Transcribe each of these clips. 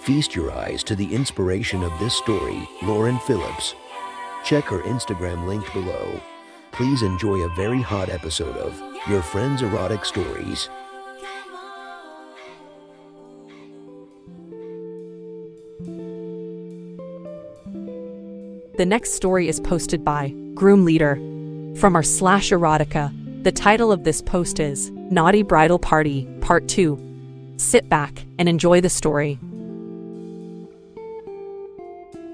Feast your eyes to the inspiration of this story, Lauren Phillips. Check her Instagram link below. Please enjoy a very hot episode of Your Friend's Erotic Stories. The next story is posted by Groom Leader from our slash erotica. The title of this post is Naughty Bridal Party Part 2. Sit back and enjoy the story.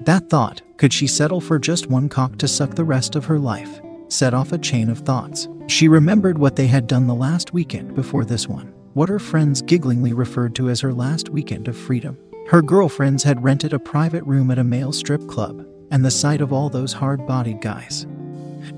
That thought, could she settle for just one cock to suck the rest of her life, set off a chain of thoughts. She remembered what they had done the last weekend before this one, what her friends gigglingly referred to as her last weekend of freedom. Her girlfriends had rented a private room at a male strip club, and the sight of all those hard bodied guys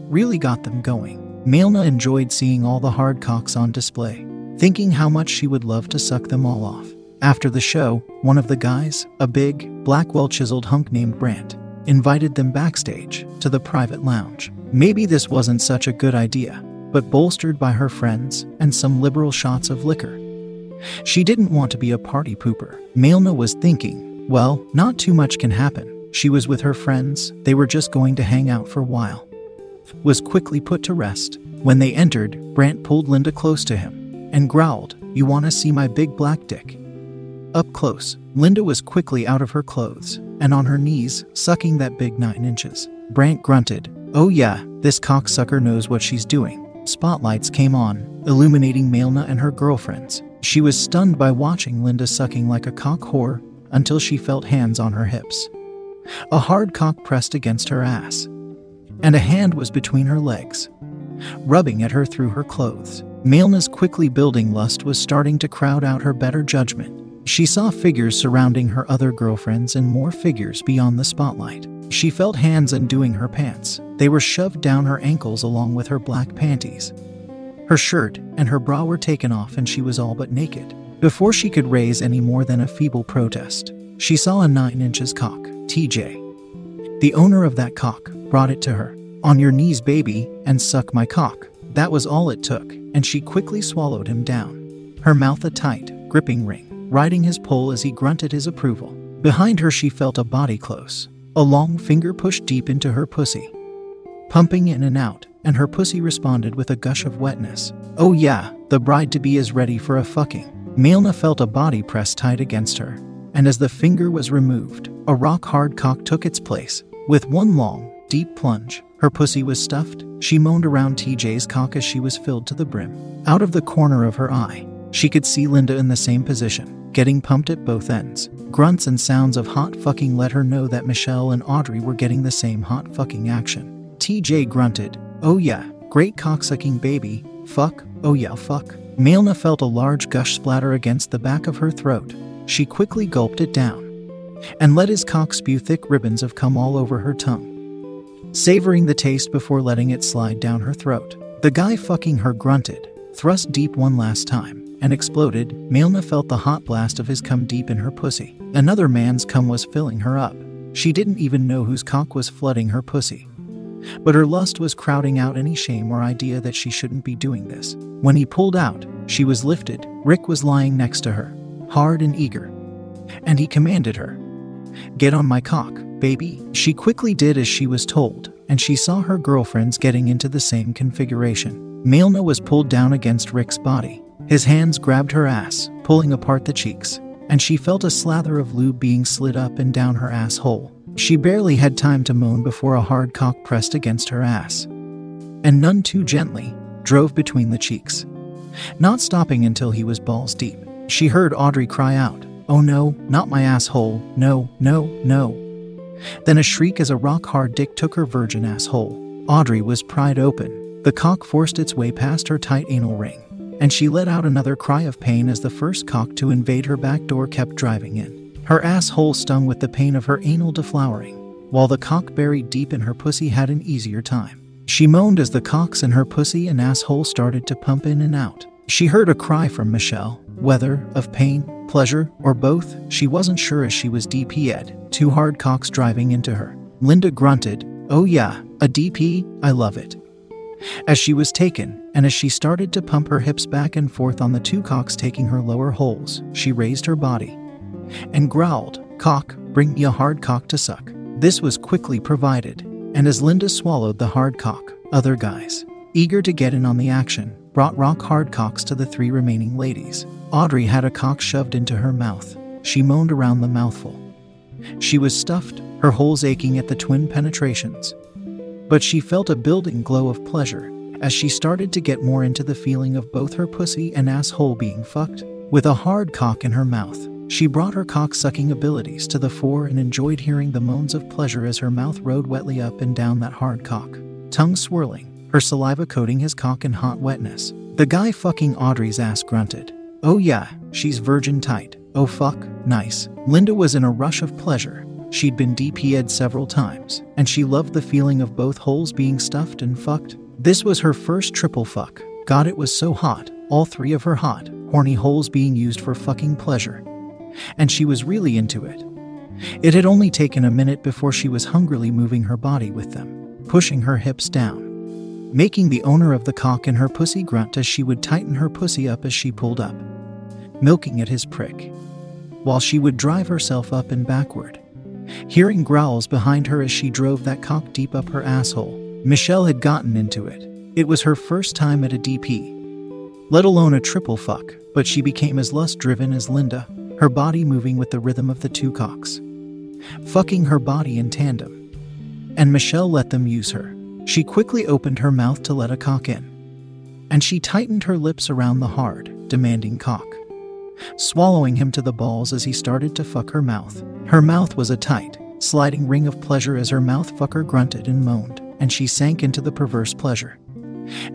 really got them going. Malna enjoyed seeing all the hard cocks on display, thinking how much she would love to suck them all off. After the show, one of the guys, a big, black, well chiseled hunk named Brant, invited them backstage to the private lounge. Maybe this wasn't such a good idea, but bolstered by her friends and some liberal shots of liquor. She didn't want to be a party pooper. Malna was thinking, well, not too much can happen. She was with her friends, they were just going to hang out for a while. Was quickly put to rest. When they entered, Brant pulled Linda close to him and growled, You want to see my big black dick? Up close, Linda was quickly out of her clothes and on her knees, sucking that big nine inches. Brant grunted, Oh, yeah, this cocksucker knows what she's doing. Spotlights came on, illuminating Malna and her girlfriends. She was stunned by watching Linda sucking like a cock whore until she felt hands on her hips. A hard cock pressed against her ass, and a hand was between her legs, rubbing at her through her clothes. Malna's quickly building lust was starting to crowd out her better judgment. She saw figures surrounding her other girlfriends and more figures beyond the spotlight. She felt hands undoing her pants. They were shoved down her ankles along with her black panties. Her shirt and her bra were taken off and she was all but naked. Before she could raise any more than a feeble protest, she saw a 9 inches cock, TJ. The owner of that cock brought it to her. On your knees, baby, and suck my cock. That was all it took, and she quickly swallowed him down. Her mouth a tight, gripping ring riding his pole as he grunted his approval. Behind her, she felt a body close, a long finger pushed deep into her pussy, pumping in and out, and her pussy responded with a gush of wetness. Oh, yeah, the bride to be is ready for a fucking. Malna felt a body press tight against her, and as the finger was removed, a rock hard cock took its place. With one long, deep plunge, her pussy was stuffed. She moaned around TJ's cock as she was filled to the brim. Out of the corner of her eye, she could see Linda in the same position, getting pumped at both ends. Grunts and sounds of hot fucking let her know that Michelle and Audrey were getting the same hot fucking action. TJ grunted, Oh yeah, great cocksucking baby, fuck, oh yeah, fuck. Malna felt a large gush splatter against the back of her throat. She quickly gulped it down and let his cock spew thick ribbons of cum all over her tongue, savoring the taste before letting it slide down her throat. The guy fucking her grunted, thrust deep one last time, and exploded, Malna felt the hot blast of his cum deep in her pussy. Another man's cum was filling her up. She didn't even know whose cock was flooding her pussy. But her lust was crowding out any shame or idea that she shouldn't be doing this. When he pulled out, she was lifted. Rick was lying next to her, hard and eager. And he commanded her, Get on my cock, baby. She quickly did as she was told, and she saw her girlfriends getting into the same configuration. Malna was pulled down against Rick's body, his hands grabbed her ass, pulling apart the cheeks, and she felt a slather of lube being slid up and down her asshole. She barely had time to moan before a hard cock pressed against her ass, and none too gently drove between the cheeks, not stopping until he was balls deep. She heard Audrey cry out, Oh no, not my asshole, no, no, no. Then a shriek as a rock hard dick took her virgin asshole. Audrey was pried open. The cock forced its way past her tight anal ring and she let out another cry of pain as the first cock to invade her back door kept driving in. Her asshole stung with the pain of her anal deflowering, while the cock buried deep in her pussy had an easier time. She moaned as the cocks in her pussy and asshole started to pump in and out. She heard a cry from Michelle, whether of pain, pleasure, or both, she wasn't sure as she was DP'd, two hard cocks driving into her. Linda grunted, Oh yeah, a DP, I love it. As she was taken, and as she started to pump her hips back and forth on the two cocks taking her lower holes, she raised her body and growled, Cock, bring me a hard cock to suck. This was quickly provided, and as Linda swallowed the hard cock, other guys, eager to get in on the action, brought rock hard cocks to the three remaining ladies. Audrey had a cock shoved into her mouth. She moaned around the mouthful. She was stuffed, her holes aching at the twin penetrations. But she felt a building glow of pleasure as she started to get more into the feeling of both her pussy and asshole being fucked. With a hard cock in her mouth, she brought her cock sucking abilities to the fore and enjoyed hearing the moans of pleasure as her mouth rode wetly up and down that hard cock, tongue swirling, her saliva coating his cock in hot wetness. The guy fucking Audrey's ass grunted. Oh yeah, she's virgin tight. Oh fuck, nice. Linda was in a rush of pleasure. She'd been DP'd several times, and she loved the feeling of both holes being stuffed and fucked. This was her first triple fuck. God, it was so hot. All three of her hot, horny holes being used for fucking pleasure. And she was really into it. It had only taken a minute before she was hungrily moving her body with them, pushing her hips down making the owner of the cock and her pussy grunt as she would tighten her pussy up as she pulled up, milking at his prick, while she would drive herself up and backward. Hearing growls behind her as she drove that cock deep up her asshole, Michelle had gotten into it. It was her first time at a DP, let alone a triple fuck, but she became as lust driven as Linda, her body moving with the rhythm of the two cocks, fucking her body in tandem. And Michelle let them use her. She quickly opened her mouth to let a cock in, and she tightened her lips around the hard, demanding cock, swallowing him to the balls as he started to fuck her mouth. Her mouth was a tight, sliding ring of pleasure as her mouth fucker grunted and moaned, and she sank into the perverse pleasure,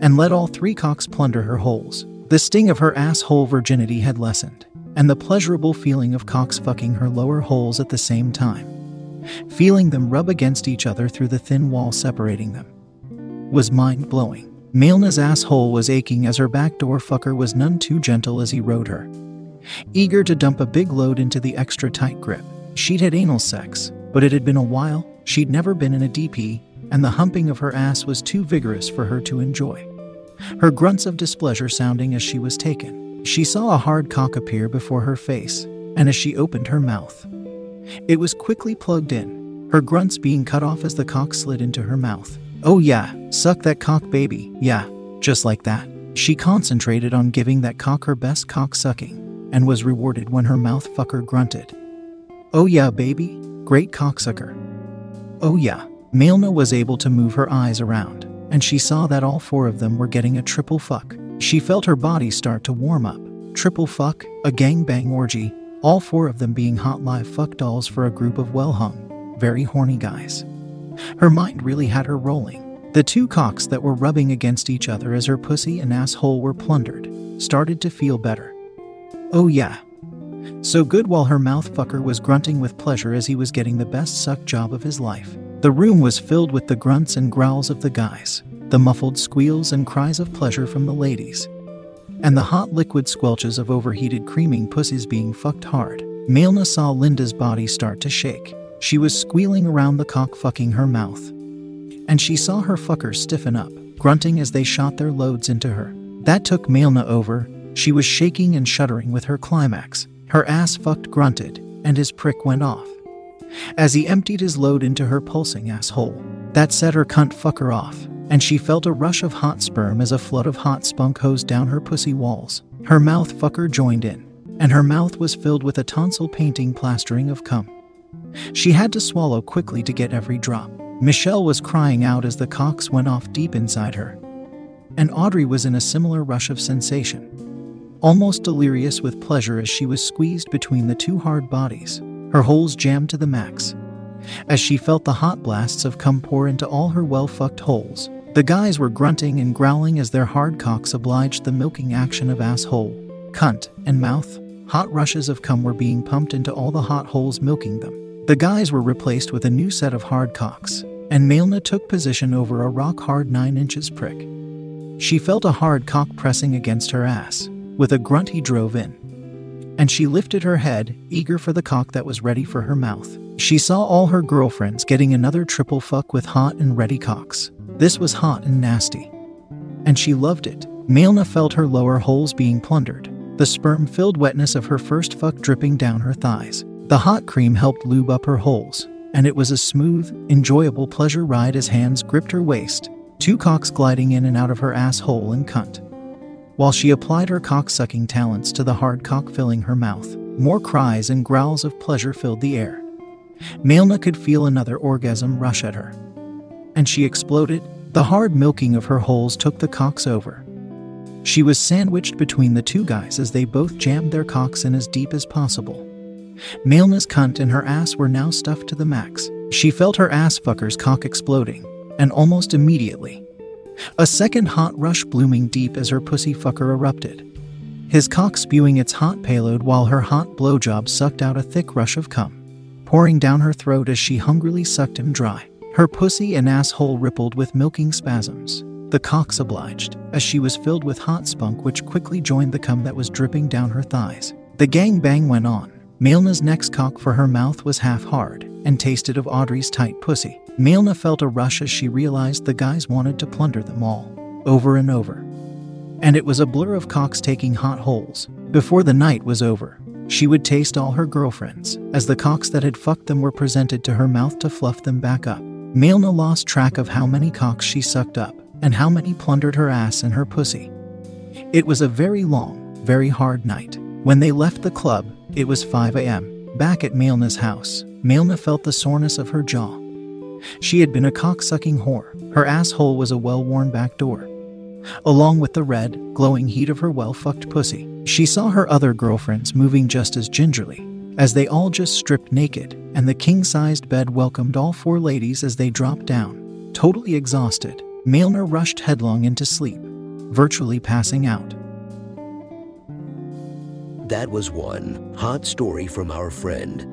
and let all three cocks plunder her holes. The sting of her asshole virginity had lessened, and the pleasurable feeling of cocks fucking her lower holes at the same time, feeling them rub against each other through the thin wall separating them was mind blowing. Milna's asshole was aching as her backdoor fucker was none too gentle as he rode her. Eager to dump a big load into the extra tight grip, she'd had anal sex, but it had been a while, she'd never been in a DP, and the humping of her ass was too vigorous for her to enjoy. Her grunts of displeasure sounding as she was taken. She saw a hard cock appear before her face, and as she opened her mouth, it was quickly plugged in, her grunts being cut off as the cock slid into her mouth. Oh, yeah, suck that cock, baby. Yeah, just like that. She concentrated on giving that cock her best cock sucking and was rewarded when her mouth fucker grunted. Oh, yeah, baby. Great cocksucker. Oh, yeah. Milna was able to move her eyes around, and she saw that all four of them were getting a triple fuck. She felt her body start to warm up. Triple fuck, a gangbang orgy, all four of them being hot live fuck dolls for a group of well hung, very horny guys. Her mind really had her rolling. The two cocks that were rubbing against each other as her pussy and asshole were plundered started to feel better. Oh, yeah. So good while her mouth fucker was grunting with pleasure as he was getting the best suck job of his life. The room was filled with the grunts and growls of the guys, the muffled squeals and cries of pleasure from the ladies, and the hot liquid squelches of overheated creaming pussies being fucked hard. Milna saw Linda's body start to shake. She was squealing around the cock fucking her mouth. And she saw her fucker stiffen up, grunting as they shot their loads into her. That took Milna over. She was shaking and shuddering with her climax. Her ass fucked grunted, and his prick went off. As he emptied his load into her pulsing asshole, that set her cunt fucker off, and she felt a rush of hot sperm as a flood of hot spunk hosed down her pussy walls. Her mouth fucker joined in, and her mouth was filled with a tonsil painting plastering of cum. She had to swallow quickly to get every drop. Michelle was crying out as the cocks went off deep inside her. And Audrey was in a similar rush of sensation, almost delirious with pleasure as she was squeezed between the two hard bodies, her holes jammed to the max. As she felt the hot blasts of cum pour into all her well fucked holes, the guys were grunting and growling as their hard cocks obliged the milking action of asshole, cunt, and mouth Hot rushes of cum were being pumped into all the hot holes, milking them. The guys were replaced with a new set of hard cocks, and Malna took position over a rock hard 9 inches prick. She felt a hard cock pressing against her ass. With a grunt, he drove in. And she lifted her head, eager for the cock that was ready for her mouth. She saw all her girlfriends getting another triple fuck with hot and ready cocks. This was hot and nasty. And she loved it. Malna felt her lower holes being plundered, the sperm filled wetness of her first fuck dripping down her thighs. The hot cream helped lube up her holes, and it was a smooth, enjoyable pleasure ride as hands gripped her waist, two cocks gliding in and out of her asshole and cunt. While she applied her cock sucking talents to the hard cock filling her mouth, more cries and growls of pleasure filled the air. Malna could feel another orgasm rush at her. And she exploded. The hard milking of her holes took the cocks over. She was sandwiched between the two guys as they both jammed their cocks in as deep as possible. Malna's cunt and her ass were now stuffed to the max. She felt her ass fucker's cock exploding, and almost immediately, a second hot rush blooming deep as her pussy fucker erupted. His cock spewing its hot payload while her hot blowjob sucked out a thick rush of cum, pouring down her throat as she hungrily sucked him dry. Her pussy and asshole rippled with milking spasms. The cocks obliged, as she was filled with hot spunk which quickly joined the cum that was dripping down her thighs. The gang bang went on. Milna's next cock for her mouth was half hard and tasted of Audrey's tight pussy. Malna felt a rush as she realized the guys wanted to plunder them all, over and over. And it was a blur of cocks taking hot holes. Before the night was over, she would taste all her girlfriends, as the cocks that had fucked them were presented to her mouth to fluff them back up. Malna lost track of how many cocks she sucked up, and how many plundered her ass and her pussy. It was a very long, very hard night. When they left the club, it was 5 a.m. Back at Malna's house, Malna felt the soreness of her jaw. She had been a cocksucking whore. Her asshole was a well worn back door. Along with the red, glowing heat of her well fucked pussy, she saw her other girlfriends moving just as gingerly, as they all just stripped naked, and the king sized bed welcomed all four ladies as they dropped down. Totally exhausted, Malna rushed headlong into sleep, virtually passing out. That was one hot story from our friend.